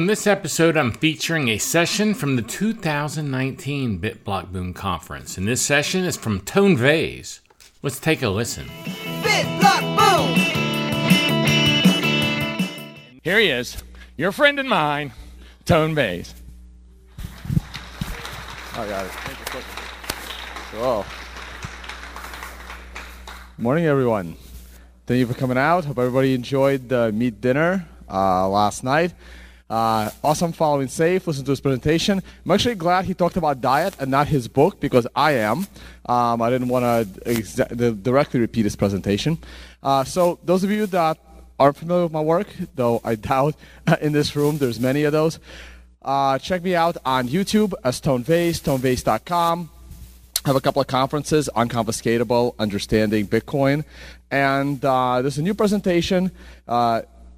in this episode, I'm featuring a session from the 2019 BitBlock Boom Conference. And this session is from Tone Vays. Let's take a listen. BitBlock Boom! Here he is, your friend and mine, Tone Vays. I got it. Whoa. Morning, everyone. Thank you for coming out. Hope everybody enjoyed the meat dinner uh, last night. Uh, awesome following Saif. Listen to his presentation. I'm actually glad he talked about diet and not his book because I am. Um, I didn't want to exa- directly repeat his presentation. Uh, so those of you that aren't familiar with my work, though I doubt in this room there's many of those, uh, check me out on YouTube as Tone Vays, tonevays.com. I have a couple of conferences, Unconfiscatable, Understanding Bitcoin. And uh, there's a new presentation.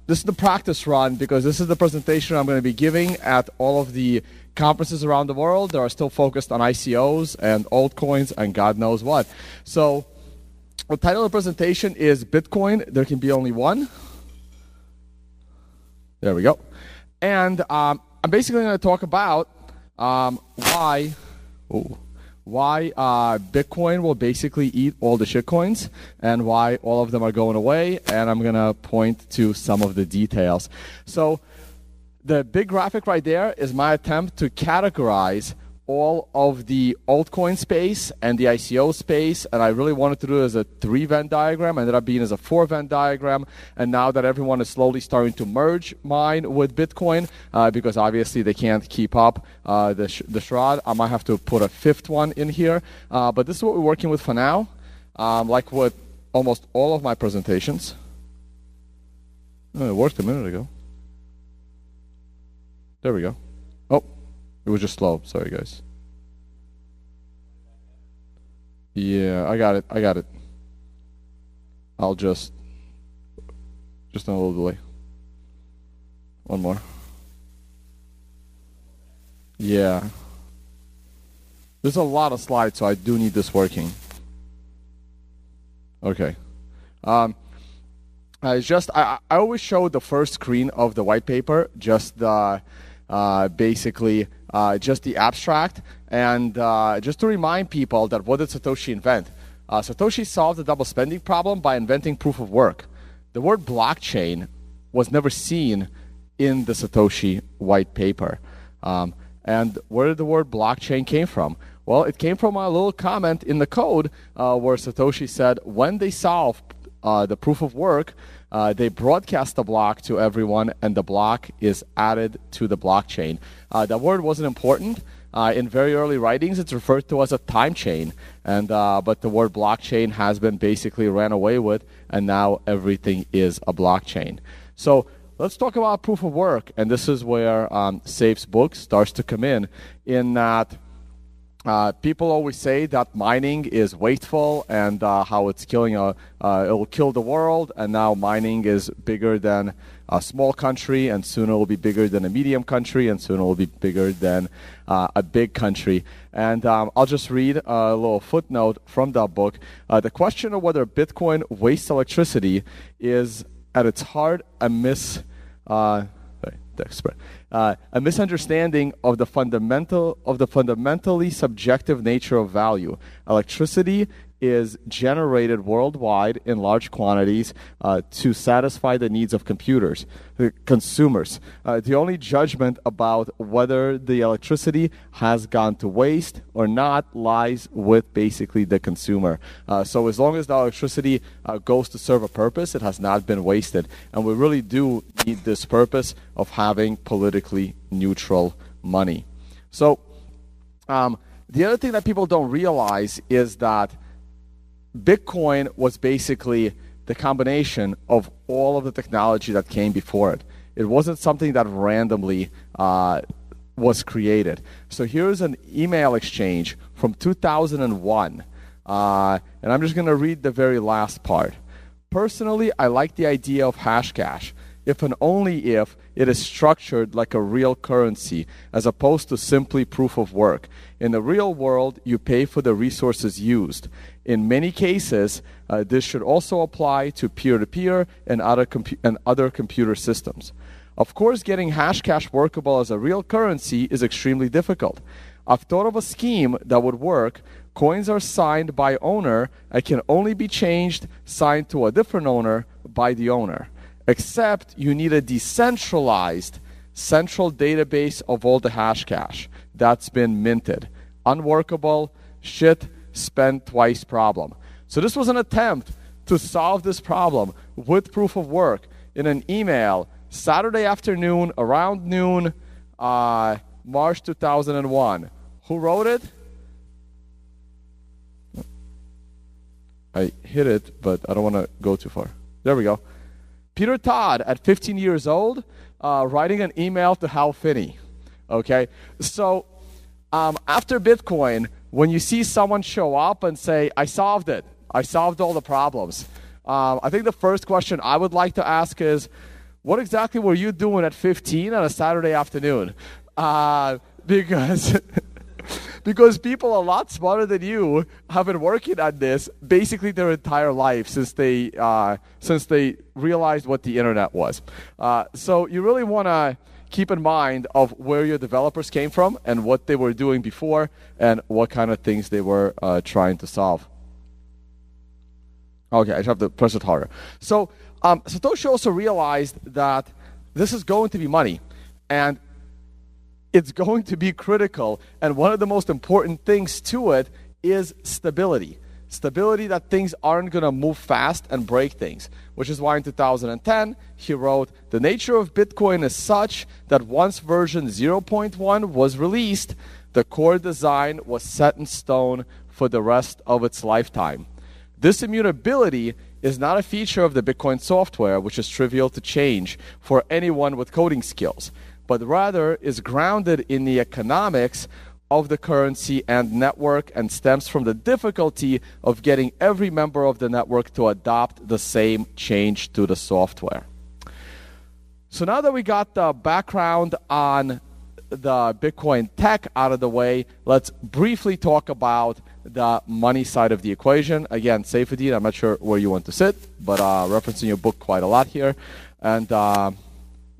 This is the practice run because this is the presentation I'm going to be giving at all of the conferences around the world that are still focused on ICOs and altcoins and God knows what. So, the title of the presentation is Bitcoin. There can be only one. There we go. And um, I'm basically going to talk about um, why. Why uh, Bitcoin will basically eat all the shitcoins and why all of them are going away. And I'm going to point to some of the details. So, the big graphic right there is my attempt to categorize all of the altcoin space and the ICO space, and I really wanted to do it as a three Venn diagram, ended up being as a four Venn diagram, and now that everyone is slowly starting to merge mine with Bitcoin, uh, because obviously they can't keep up uh, the, sh- the shroud, I might have to put a fifth one in here, uh, but this is what we're working with for now, um, like with almost all of my presentations. Oh, it worked a minute ago. There we go. It was just slow. Sorry, guys. Yeah, I got it. I got it. I'll just just a little delay. One more. Yeah. There's a lot of slides, so I do need this working. Okay. Um, I just I, I always show the first screen of the white paper, just the basically uh, just the abstract, and uh, just to remind people that what did Satoshi invent? Uh, Satoshi solved the double spending problem by inventing proof of work. The word blockchain was never seen in the Satoshi white paper. Um, and where did the word blockchain came from? Well, it came from a little comment in the code uh, where Satoshi said when they solve uh, the proof of work, uh, they broadcast the block to everyone, and the block is added to the blockchain. Uh, that word wasn't important. Uh, in very early writings, it's referred to as a time chain, and uh, but the word blockchain has been basically ran away with, and now everything is a blockchain. So let's talk about proof of work, and this is where um, Saif's book starts to come in. In that uh, people always say that mining is wasteful and uh, how it's killing uh, it will kill the world. And now mining is bigger than a small country, and soon it will be bigger than a medium country, and soon it will be bigger than uh, a big country. And um, I'll just read a little footnote from that book. Uh, the question of whether Bitcoin wastes electricity is at its heart a mis. Uh, a misunderstanding of the fundamental of the fundamentally subjective nature of value. Electricity is generated worldwide in large quantities uh, to satisfy the needs of computers, consumers. Uh, the only judgment about whether the electricity has gone to waste or not lies with basically the consumer. Uh, so as long as the electricity uh, goes to serve a purpose, it has not been wasted. And we really do need this purpose of having politically neutral money. So um, the other thing that people don't realize is that Bitcoin was basically the combination of all of the technology that came before it. It wasn't something that randomly uh, was created. So here's an email exchange from 2001. Uh, and I'm just going to read the very last part. Personally, I like the idea of Hashcash, if and only if it is structured like a real currency as opposed to simply proof of work. In the real world, you pay for the resources used. In many cases, uh, this should also apply to peer to peer and other, and other computer systems. Of course, getting Hashcash workable as a real currency is extremely difficult. I've thought of a scheme that would work. Coins are signed by owner and can only be changed, signed to a different owner by the owner. Except you need a decentralized central database of all the Hashcash that's been minted. Unworkable, shit, spend twice problem. So this was an attempt to solve this problem with proof of work in an email Saturday afternoon around noon, uh, March 2001. Who wrote it? I hit it, but I don't want to go too far. There we go. Peter Todd, at 15 years old, uh, writing an email to Hal Finney. Okay, so um, after Bitcoin, when you see someone show up and say, "I solved it," I solved all the problems. Um, I think the first question I would like to ask is, what exactly were you doing at 15 on a Saturday afternoon? Uh, because because people a lot smarter than you have been working on this basically their entire life since they uh, since they realized what the internet was. Uh, so you really want to keep in mind of where your developers came from and what they were doing before and what kind of things they were uh, trying to solve. Okay, I just have to press it harder. So um, Satoshi also realized that this is going to be money, and it's going to be critical. And one of the most important things to it is stability. Stability that things aren't going to move fast and break things, which is why in 2010 he wrote The nature of Bitcoin is such that once version 0.1 was released, the core design was set in stone for the rest of its lifetime. This immutability is not a feature of the Bitcoin software, which is trivial to change for anyone with coding skills, but rather is grounded in the economics of the currency and network and stems from the difficulty of getting every member of the network to adopt the same change to the software. So now that we got the background on the Bitcoin tech out of the way, let's briefly talk about the money side of the equation. Again, Saifedean, I'm not sure where you want to sit, but uh, referencing your book quite a lot here. And uh,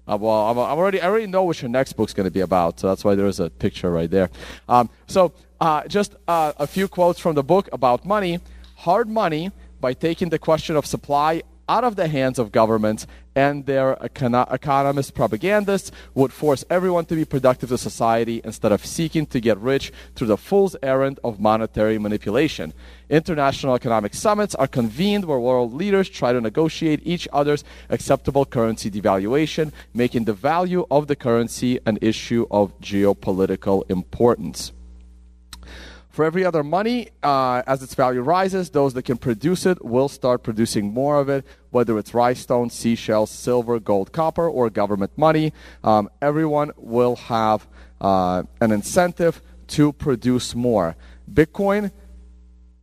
uh, well, I'm, I'm, already I already know what your next book's going to be about, so that's why there's a picture right there. Um, so uh, just uh, a few quotes from the book about money. Hard money, by taking the question of supply out of the hands of governments and their econo- economist propagandists would force everyone to be productive to society instead of seeking to get rich through the fool's errand of monetary manipulation. International economic summits are convened where world leaders try to negotiate each other's acceptable currency devaluation, making the value of the currency an issue of geopolitical importance. For every other money, uh, as its value rises, those that can produce it will start producing more of it, whether it's rice seashells, silver, gold, copper, or government money. Um, everyone will have uh, an incentive to produce more. Bitcoin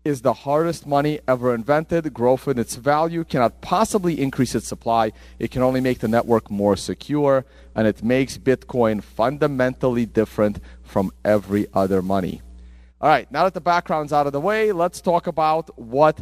is the hardest money ever invented. Growth in its value cannot possibly increase its supply. It can only make the network more secure, and it makes Bitcoin fundamentally different from every other money. All right, now that the background's out of the way, let's talk about what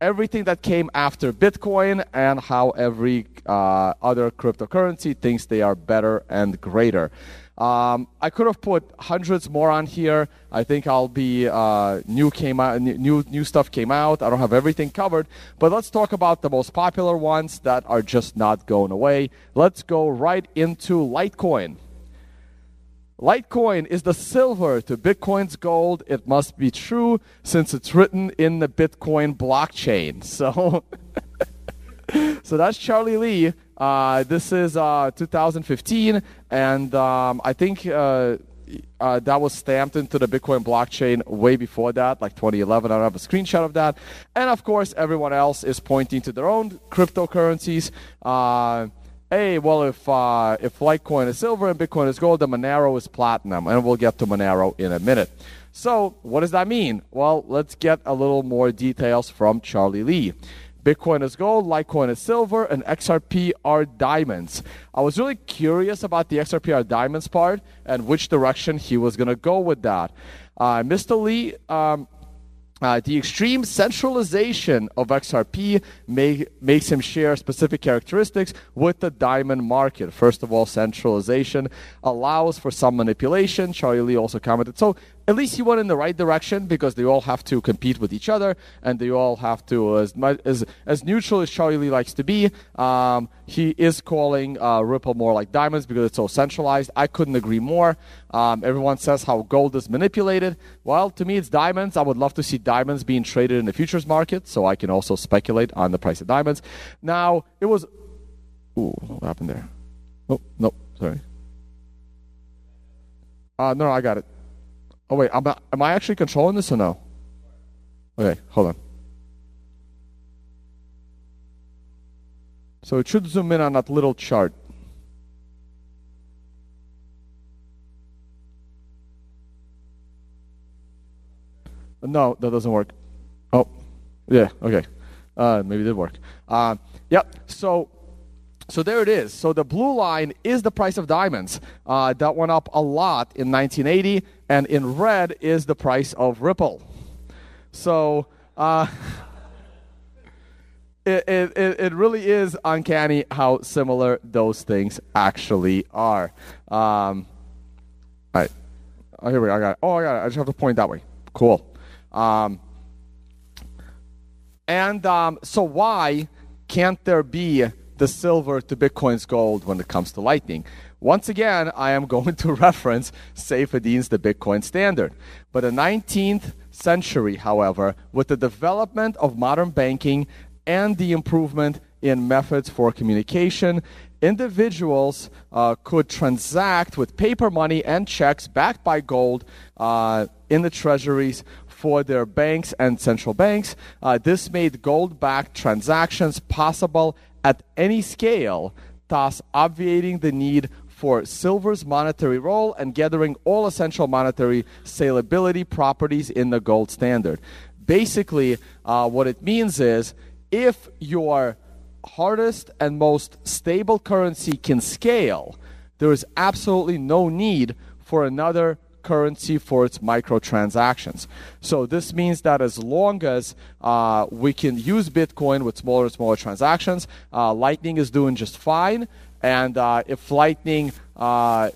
everything that came after Bitcoin and how every uh, other cryptocurrency thinks they are better and greater. Um, I could have put hundreds more on here. I think I'll be uh, new came out, new new stuff came out. I don't have everything covered, but let's talk about the most popular ones that are just not going away. Let's go right into Litecoin. Litecoin is the silver to Bitcoin's gold. It must be true since it's written in the Bitcoin blockchain. So, so that's Charlie Lee. Uh, this is uh, 2015, and um, I think uh, uh, that was stamped into the Bitcoin blockchain way before that, like 2011. I don't have a screenshot of that. And of course, everyone else is pointing to their own cryptocurrencies. Hey, well, if uh, if Litecoin is silver and Bitcoin is gold, then Monero is platinum, and we'll get to Monero in a minute. So, what does that mean? Well, let's get a little more details from Charlie Lee. Bitcoin is gold, Litecoin is silver, and XRP are diamonds. I was really curious about the XRP are diamonds part and which direction he was going to go with that. Uh, Mr. Lee um, Uh, the extreme centralization of XRP may, makes him share specific characteristics with the diamond market. First of all, centralization allows for some manipulation. Charlie Lee also commented. So at least he went in the right direction because they all have to compete with each other and they all have to, as as, as neutral as Charlie Lee likes to be, um, he is calling uh, Ripple more like diamonds because it's so centralized. I couldn't agree more. Um, everyone says how gold is manipulated. Well, to me, it's diamonds. I would love to see diamonds being traded in the futures market so I can also speculate on the price of diamonds. Now, it was. Ooh, what happened there? Oh, no, sorry. Uh, no, I got it. Oh wait, am I, am I actually controlling this or no? Okay, hold on. So it should zoom in on that little chart. No, that doesn't work. Oh, yeah, okay. Uh, maybe it did work. Uh, yep. So, so there it is. So the blue line is the price of diamonds. Uh, that went up a lot in 1980, and in red is the price of Ripple. So. Uh, it, it, it really is uncanny how similar those things actually are. Um, all right. Oh, here we go. I got it. Oh, I got it. I just have to point that way. Cool. Um, and um, so, why can't there be the silver to Bitcoin's gold when it comes to Lightning? Once again, I am going to reference Saifedean's The Bitcoin Standard. But the 19th century, however, with the development of modern banking and the improvement in methods for communication, individuals uh, could transact with paper money and checks backed by gold uh, in the treasuries for their banks and central banks. Uh, this made gold backed transactions possible at any scale, thus obviating the need for silver's monetary role and gathering all essential monetary salability properties in the gold standard. Basically, uh, what it means is if your hardest and most stable currency can scale, there is absolutely no need for another currency for its microtransactions. So this means that as long as uh, we can use Bitcoin with smaller and smaller transactions, uh, Lightning is doing just fine. And uh, if Lightning uh,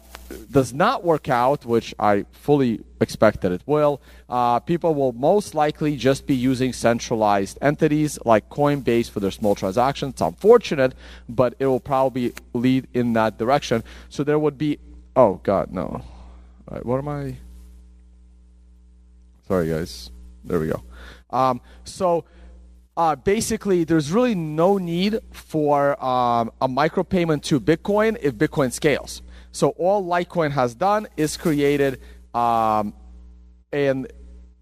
does not work out, which I fully expect that it will, uh, people will most likely just be using centralized entities like Coinbase for their small transactions. It's unfortunate, but it will probably lead in that direction. So there would be, oh God, no. All right, what am I? Sorry, guys. There we go. Um, so uh, basically, there's really no need for um, a micropayment to Bitcoin if Bitcoin scales. So all Litecoin has done is created um, an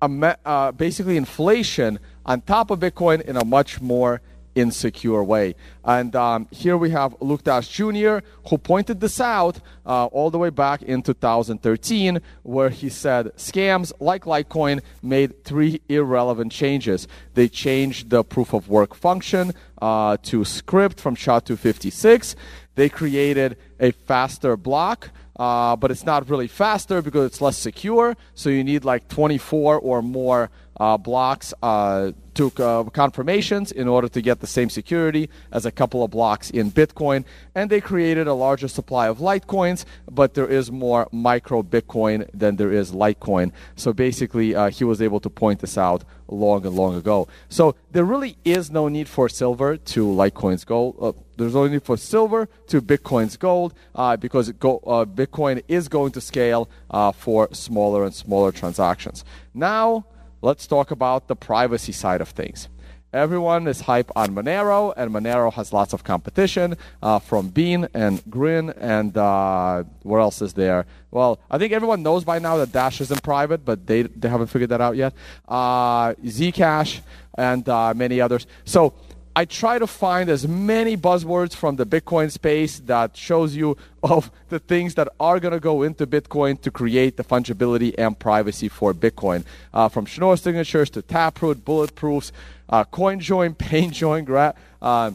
uh, basically inflation on top of Bitcoin in a much more insecure way. And um, here we have Luke Dash Jr., who pointed this out uh, all the way back in 2013, where he said scams like Litecoin made three irrelevant changes. They changed the proof of work function uh, to scrypt from SHA-256. They created a faster block, uh, but it's not really faster because it's less secure. So you need like 24 or more uh, blocks uh, to uh, confirmations in order to get the same security as a couple of blocks in Bitcoin. And they created a larger supply of Litecoins, but there is more micro Bitcoin than there is Litecoin. So basically, uh, he was able to point this out long and long ago. So there really is no need for silver to Litecoin's gold. Uh, there's no need for silver to Bitcoin's gold uh, because go, Bitcoin is going to scale for smaller and smaller transactions. Now, let's talk about the privacy side of things. Everyone is hype on Monero, and Monero has lots of competition uh, from Beam and Grin, and uh, what else is there? Well, I think everyone knows by now that Dash isn't private, but they, they haven't figured that out yet. Uh, Zcash and uh, many others. So I try to find as many buzzwords from the Bitcoin space that shows you of the things that are going to go into Bitcoin to create the fungibility and privacy for Bitcoin. Uh, from Schnorr signatures to Taproot, bulletproofs, uh, CoinJoin, PayJoin, gra- uh,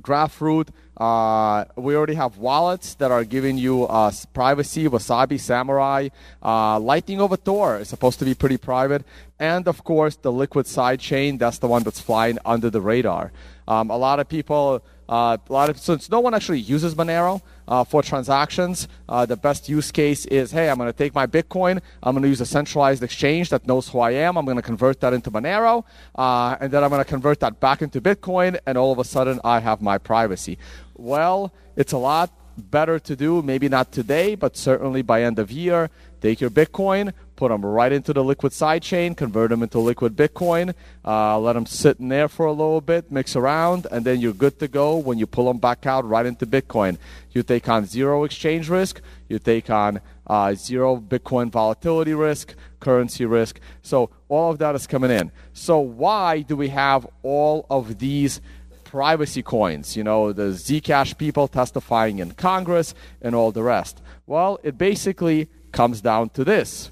Graftroot, Uh, we already have wallets that are giving you uh, privacy. Wasabi Samourai, uh, Lightning over Tor is supposed to be pretty private, and of course the Liquid sidechain. That's the one that's flying under the radar. Um, a lot of people, uh, a lot of since no one actually uses Monero uh, for transactions, uh, the best use case is, hey, I'm going to take my Bitcoin, I'm going to use a centralized exchange that knows who I am, I'm going to convert that into Monero, uh, and then I'm going to convert that back into Bitcoin, and all of a sudden I have my privacy. Well, it's a lot better to do, maybe not today, but certainly by end of year. Take your Bitcoin, put them right into the liquid sidechain, convert them into liquid Bitcoin, uh, let them sit in there for a little bit, mix around, and then you're good to go when you pull them back out right into Bitcoin. You take on zero exchange risk, you take on uh, zero Bitcoin volatility risk, currency risk. So all of that is coming in. So why do we have all of these? privacy coins, you know, the Zcash people testifying in Congress and all the rest. Well, it basically comes down to this.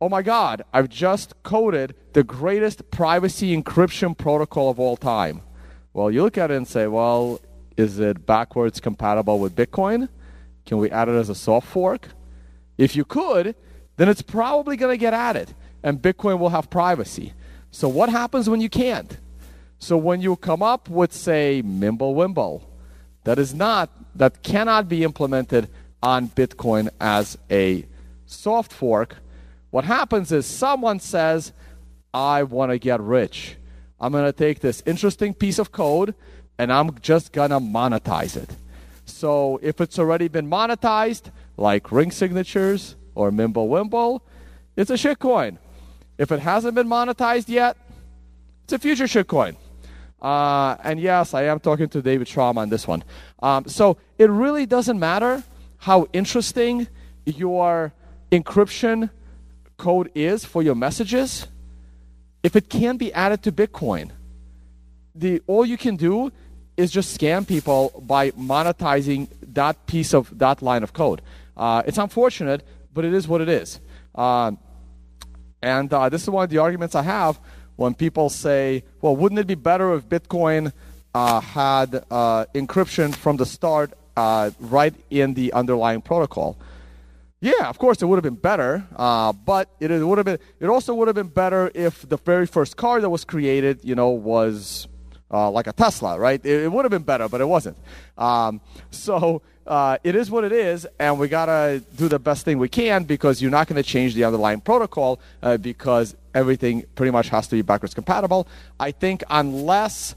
Oh my God, I've just coded the greatest privacy encryption protocol of all time. Well, you look at it and say, well, is it backwards compatible with Bitcoin? Can we add it as a soft fork? If you could, then it's probably going to get added, and Bitcoin will have privacy. So, what happens when you can't? So when you come up with, say, Mimblewimble, that is not, that cannot be implemented on Bitcoin as a soft fork, what happens is someone says, I want to get rich. I'm going to take this interesting piece of code and I'm just going to monetize it. So if it's already been monetized, like ring signatures or Mimblewimble, it's a shitcoin. If it hasn't been monetized yet, it's a future shitcoin. Uh, and yes, I am talking to David Chaum on this one. Um, so it really doesn't matter how interesting your encryption code is for your messages if it can be added to Bitcoin. The all you can do is just scam people by monetizing that piece of that line of code. Uh, it's unfortunate, but it is what it is. Uh, and uh, this is one of the arguments I have when people say, well, wouldn't it be better if Bitcoin uh, had uh, encryption from the start uh, right in the underlying protocol? Yeah, of course it would have been better, uh, but it, would have been. It also would have been better if the very first car that was created, you know, was uh, like a Tesla, right? It, it, would have been better, but it wasn't. Um, so uh, it is what it is, and we gotta do the best thing we can because you're not to change the underlying protocol uh, because everything pretty much has to be backwards compatible. I think unless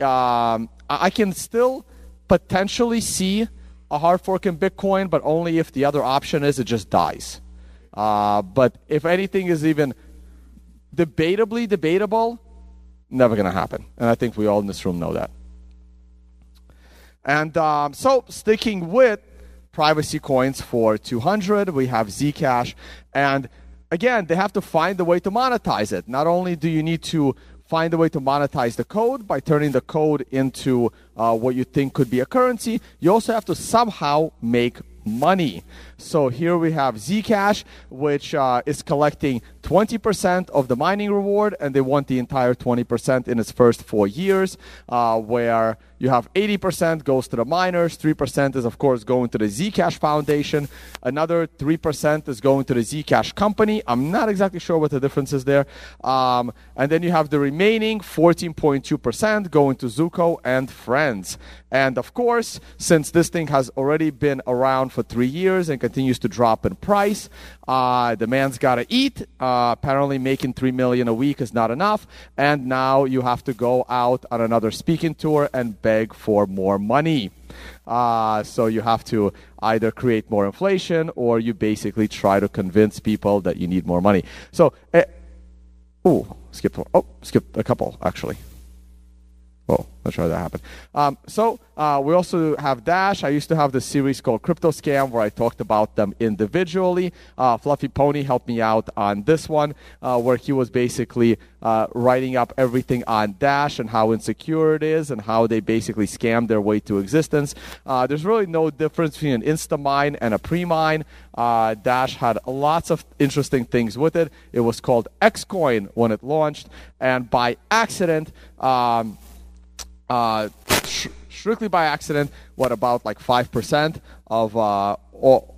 um, I can still potentially see a hard fork in Bitcoin, but only if the other option is it just dies. Uh, but if anything is even debatably debatable, never going to happen. And I think we all in this room know that. And um, so, sticking with privacy coins for 200, we have Zcash. And again, they have to find a way to monetize it. Not only do you need to find a way to monetize the code by turning the code into uh, what you think could be a currency, you also have to somehow make money. So here we have Zcash, which uh, is collecting 20% of the mining reward, and they want the entire 20% in its first four years, uh, where you have 80% goes to the miners, 3% is, of course, going to the Zcash Foundation, another 3% is going to the Zcash company. I'm not exactly sure what the difference is there. Um, and then you have the remaining 14.2% going to Zooko and friends. And of course, since this thing has already been around for three years and continues to drop in price. Uh, the man's got to eat. Uh, apparently, making three million a week is not enough, and now you have to go out on another speaking tour and beg for more money. Uh, so you have to either create more inflation or you basically try to convince people that you need more money. So, uh, oh, skip, Oh, skipped a couple actually. Oh, not sure that happened. Um, so uh, we also have Dash. I used to have this series called Crypto Scam where I talked about them individually. Uh, Fluffy Pony helped me out on this one uh, where he was basically uh, writing up everything on Dash and how insecure it is and how they basically scam their way to existence. Uh, there's really no difference between an Instamine and a Premine. Uh, Dash had lots of interesting things with it. It was called Xcoin when it launched, and by accident. Um, uh, Sh- strictly by accident. What about like five percent of uh, all,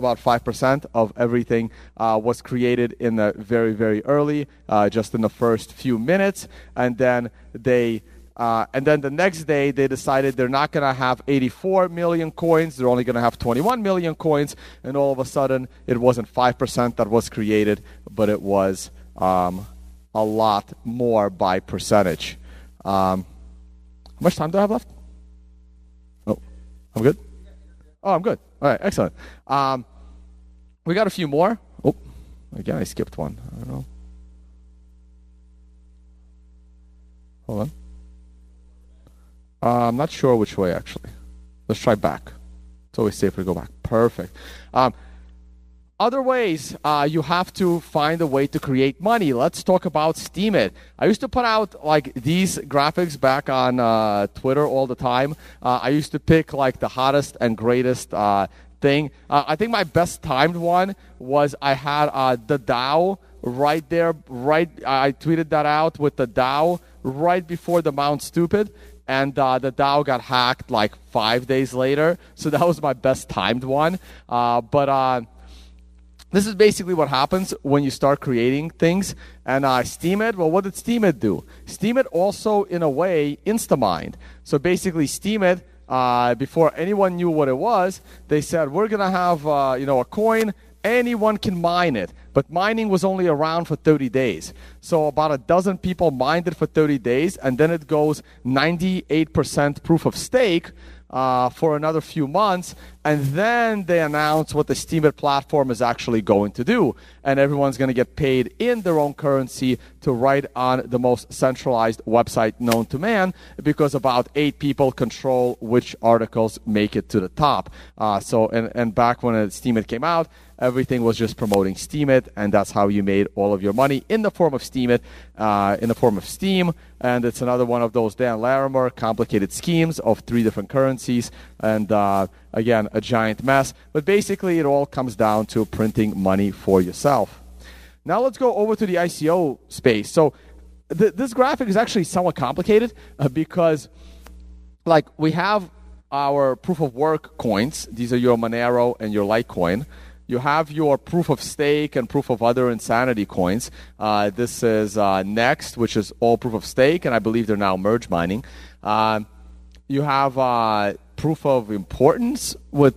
about 5% of everything uh, was created in the very very early uh, just in the first few minutes. And then they uh, and then the next day they decided they're not going to have 84 million coins. They're only going to have 21 million coins. And all of a sudden it wasn't 5% that was created but it was um, a lot more by percentage. Um, much time do i have left oh i'm good oh i'm good all right excellent um, we got a few more. Oh, again, I skipped one. I don't know. Hold on. Uh, I'm not sure which way, actually. Let's try back. It's always safer to go back. Perfect. Um, other ways uh, you have to find a way to create money. Let's talk about Steemit. I used to put out like these graphics back on uh, Twitter all the time. Uh, I used to pick like the hottest and greatest uh, thing. Uh, I think my best timed one was I had uh, the DAO right there. Right, I tweeted that out with the DAO right before the Mount Stupid, and uh, the DAO got hacked like five days later. So that was my best timed one. Uh, but uh, this is basically what happens when you start creating things. And uh, Steemit, well, what did Steemit do? Steemit also, in a way, instamined. So basically, Steemit uh, before anyone knew what it was, they said, we're going to have, uh, you know, a coin. Anyone can mine it. But mining was only around for 30 days. So about a dozen people mined it for 30 days, and then it goes 98% proof of stake, uh, for another few months, and then they announce what the Steemit platform is actually going to do. And everyone's going to get paid in their own currency to write on the most centralized website known to man because about eight people control which articles make it to the top. Uh, so, and, and back when Steemit came out, everything was just promoting Steemit, and that's how you made all of your money in the form of Steemit, uh, in the form of Steem. And it's another one of those Dan Larimer complicated schemes of three different currencies. And uh, again, a giant mess. But basically, it all comes down to printing money for yourself. Now let's go over to the ICO space. So th- this graphic is actually somewhat complicated uh, because, like, we have our proof of work coins. These are your Monero and your Litecoin. You have your proof of stake and proof of other insanity coins. Uh, this is uh, NXT, which is all proof of stake, and I believe they're now merge mining. Uh, you have uh, proof of importance with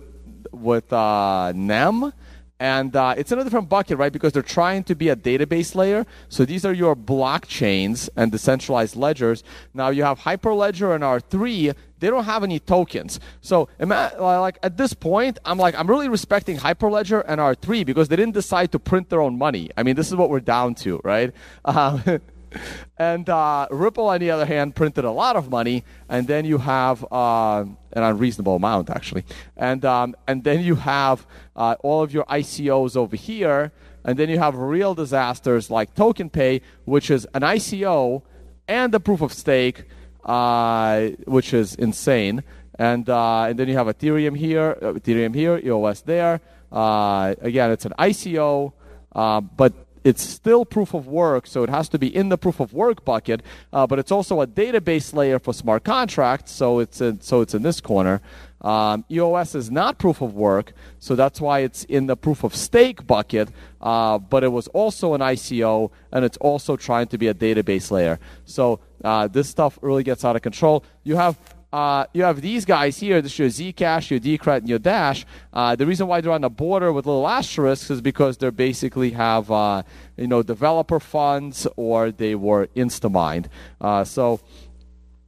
with uh, NEM. And uh, it's in a different bucket, right? Because they're trying to be a database layer. So these are your blockchains and decentralized ledgers. Now you have Hyperledger and R3. They don't have any tokens. So like at this point, I'm like I'm really respecting Hyperledger and R3 because they didn't decide to print their own money. I mean, this is what we're down to, right? Uh, and uh, Ripple, on the other hand, printed a lot of money, and then you have uh, an unreasonable amount, actually, and um, and then you have uh, all of your ICOs over here, and then you have real disasters like TokenPay, which is an ICO and a proof of stake, uh, which is insane, and uh, and then you have Ethereum here, uh, Ethereum here, EOS there. Uh again, it's an ICO, uh but it's still proof of work, so it has to be in the proof of work bucket. Uh, but it's also a database layer for smart contracts, so it's in, so it's in this corner. Um, EOS is not proof of work, so that's why it's in the proof of stake bucket. Uh, but it was also an ICO, and it's also trying to be a database layer. So uh, this stuff really gets out of control. You have uh, you have these guys here. This is your Zcash, your Decred, and your Dash. Uh, the reason why they're on the border with little asterisks is because they basically have uh, you know developer funds or they were instamined. Uh, so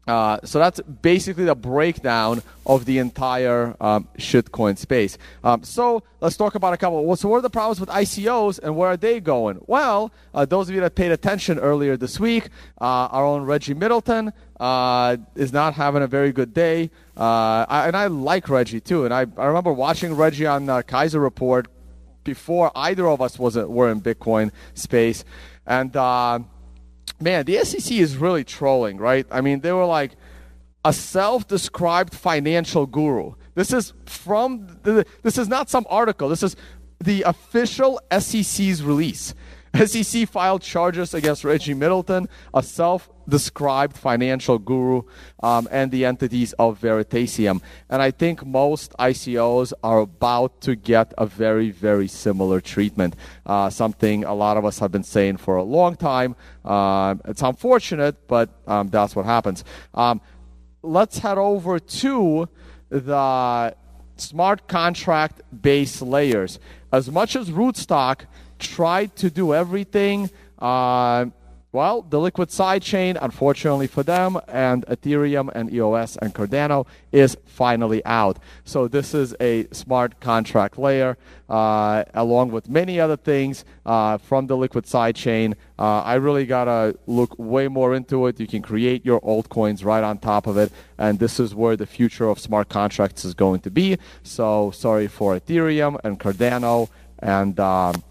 uh, so that's basically the breakdown of the entire um, shitcoin space. Um, so let's talk about a couple. Well, so what are the problems with ICOs and where are they going? Well, uh, those of you that paid attention earlier this week, uh, our own Reggie Middleton uh, is not having a very good day. Uh, I, and I like Reggie too. And I, I remember watching Reggie on uh, Keiser Report before either of us was were in Bitcoin space, and man, the SEC is really trolling, right? I mean, they were like a self-described financial guru. This is from the, this is not some article. This is the official SEC's release. SEC filed charges against Reggie Middleton, a self described financial guru, um, and the entities of Veritaseum. And I think most ICOs are about to get a very, very similar treatment. Uh, something a lot of us have been saying for a long time. Uh, it's unfortunate, but um, that's what happens. Um, let's head over to the smart contract base layers. As much as Rootstock tried to do everything, uh, well, the liquid sidechain, unfortunately for them, and Ethereum and EOS and Cardano is finally out. So this is a smart contract layer, uh, along with many other things uh, from the liquid sidechain. Uh, I really gotta look way more into it. You can create your altcoins right on top of it, and this is where the future of smart contracts is going to be. So sorry for Ethereum and Cardano and. Um,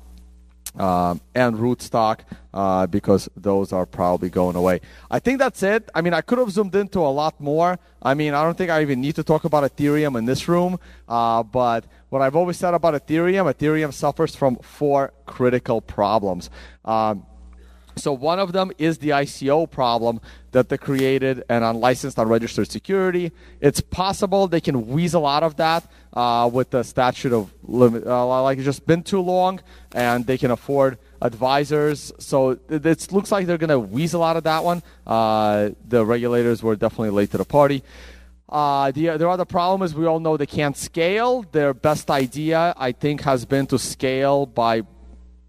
um, and rootstock uh, because those are probably going away. I think that's it. I mean, I could have zoomed into a lot more. I mean, I don't think I even need to talk about Ethereum in this room. Uh, but what I've always said about Ethereum, Ethereum suffers from four critical problems. Um, so one of them is the ICO problem that they created and unlicensed, unregistered security. It's possible they can weasel out of that uh, with the statute of limit, uh, like it's just been too long, and they can afford advisors. So it, it looks like they're going to weasel out of that one. Uh, the regulators were definitely late to the party. Uh, the, their other problem is we all know they can't scale. Their best idea, I think, has been to scale by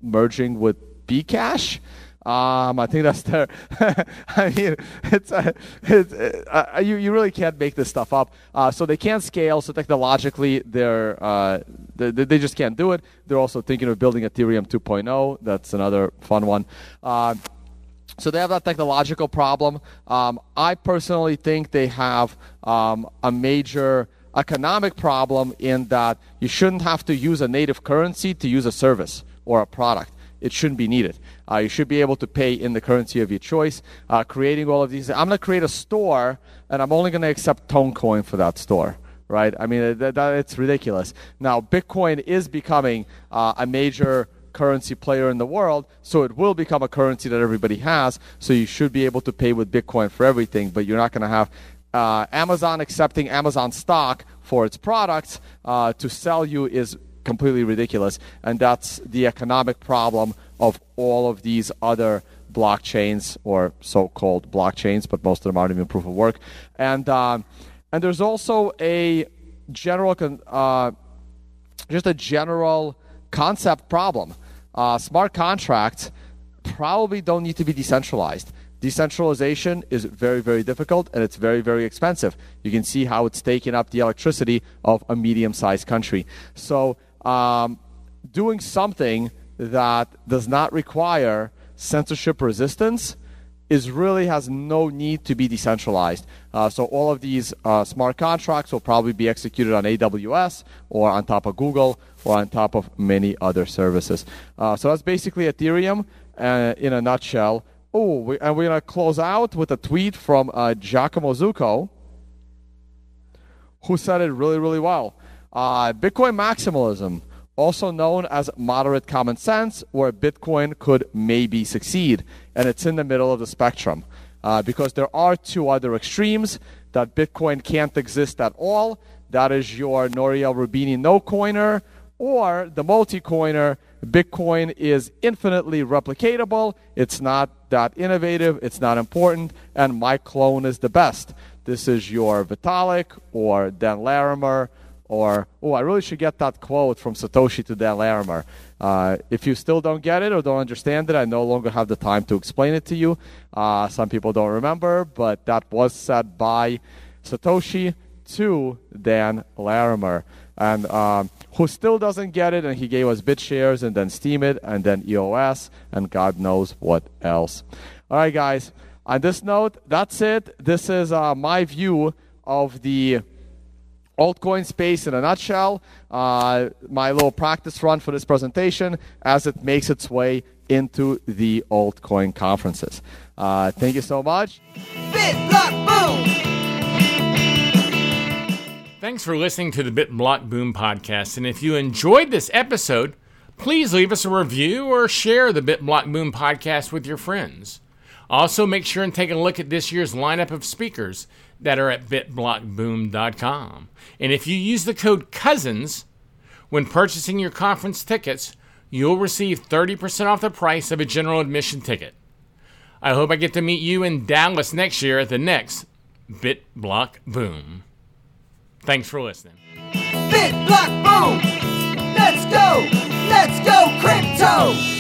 merging with Bcash. Um, I think that's their. I mean, it's, uh, it's uh, you you really can't make this stuff up. Uh, so they can't scale. So technologically, they're uh, they, they just can't do it. They're also thinking of building Ethereum 2.0. That's another fun one. Uh, so they have that technological problem. Um, I personally think they have um, a major economic problem in that you shouldn't have to use a native currency to use a service or a product it shouldn't be needed. Uh, you should be able to pay in the currency of your choice. Uh, creating all of these, I'm going to create a store, and I'm only going to accept Toncoin for that store. Right? I mean, that, that, it's ridiculous. Now, Bitcoin is becoming uh, a major currency player in the world, so it will become a currency that everybody has. So you should be able to pay with Bitcoin for everything, but you're not going to have uh, Amazon accepting Amazon stock for its products uh, to sell you is completely ridiculous. And that's the economic problem of all of these other blockchains or so-called blockchains, but most of them aren't even proof of work. And uh, and there's also a general, uh, just a general concept problem. Uh, smart contracts probably don't need to be decentralized. Decentralization is very, very difficult and it's very, very expensive. You can see how it's taking up the electricity of a medium sized country. So um, doing something that does not require censorship resistance is really has no need to be decentralized. Uh, so all of these uh, smart contracts will probably be executed on AWS or on top of Google or on top of many other services. Uh, so that's basically Ethereum uh, in a nutshell. Oh, we, and we're going to close out with a tweet from uh, Giacomo Zucco, who said it really, really well. Uh, Bitcoin maximalism, also known as moderate common sense, where Bitcoin could maybe succeed. And it's in the middle of the spectrum. Uh, because there are two other extremes that Bitcoin can't exist at all. That is your Nouriel Roubini no coiner or the multi coiner. Bitcoin is infinitely replicatable. It's not that innovative. It's not important. And my clone is the best. This is your Vitalik or Dan Larimer or, oh, I really should get that quote from Satoshi to Dan Larimer. Uh, if you still don't get it or don't understand it, I no longer have the time to explain it to you. Uh, some people don't remember, but that was said by Satoshi to Dan Larimer. And um, who still doesn't get it, and he gave us BitShares and then Steemit and then EOS and God knows what else. All right, guys. On this note, that's it. This is uh, my view of the altcoin space in a nutshell. Uh, my little practice run for this presentation as it makes its way into the altcoin conferences. Uh, thank you so much. BitBlock Boom! Thanks for listening to the BitBlock Boom podcast. And if you enjoyed this episode, Please leave us a review or share the BitBlock Boom podcast with your friends. Also, make sure and take a look at this year's lineup of speakers that are at bitblockboom.com. And if you use the code COUSINS when purchasing your conference tickets, you'll receive 30% off the price of a general admission ticket. I hope I get to meet you in Dallas next year at the next BitBlock Boom. Thanks for listening. BitBlock Boom! Let's go! Let's go, crypto!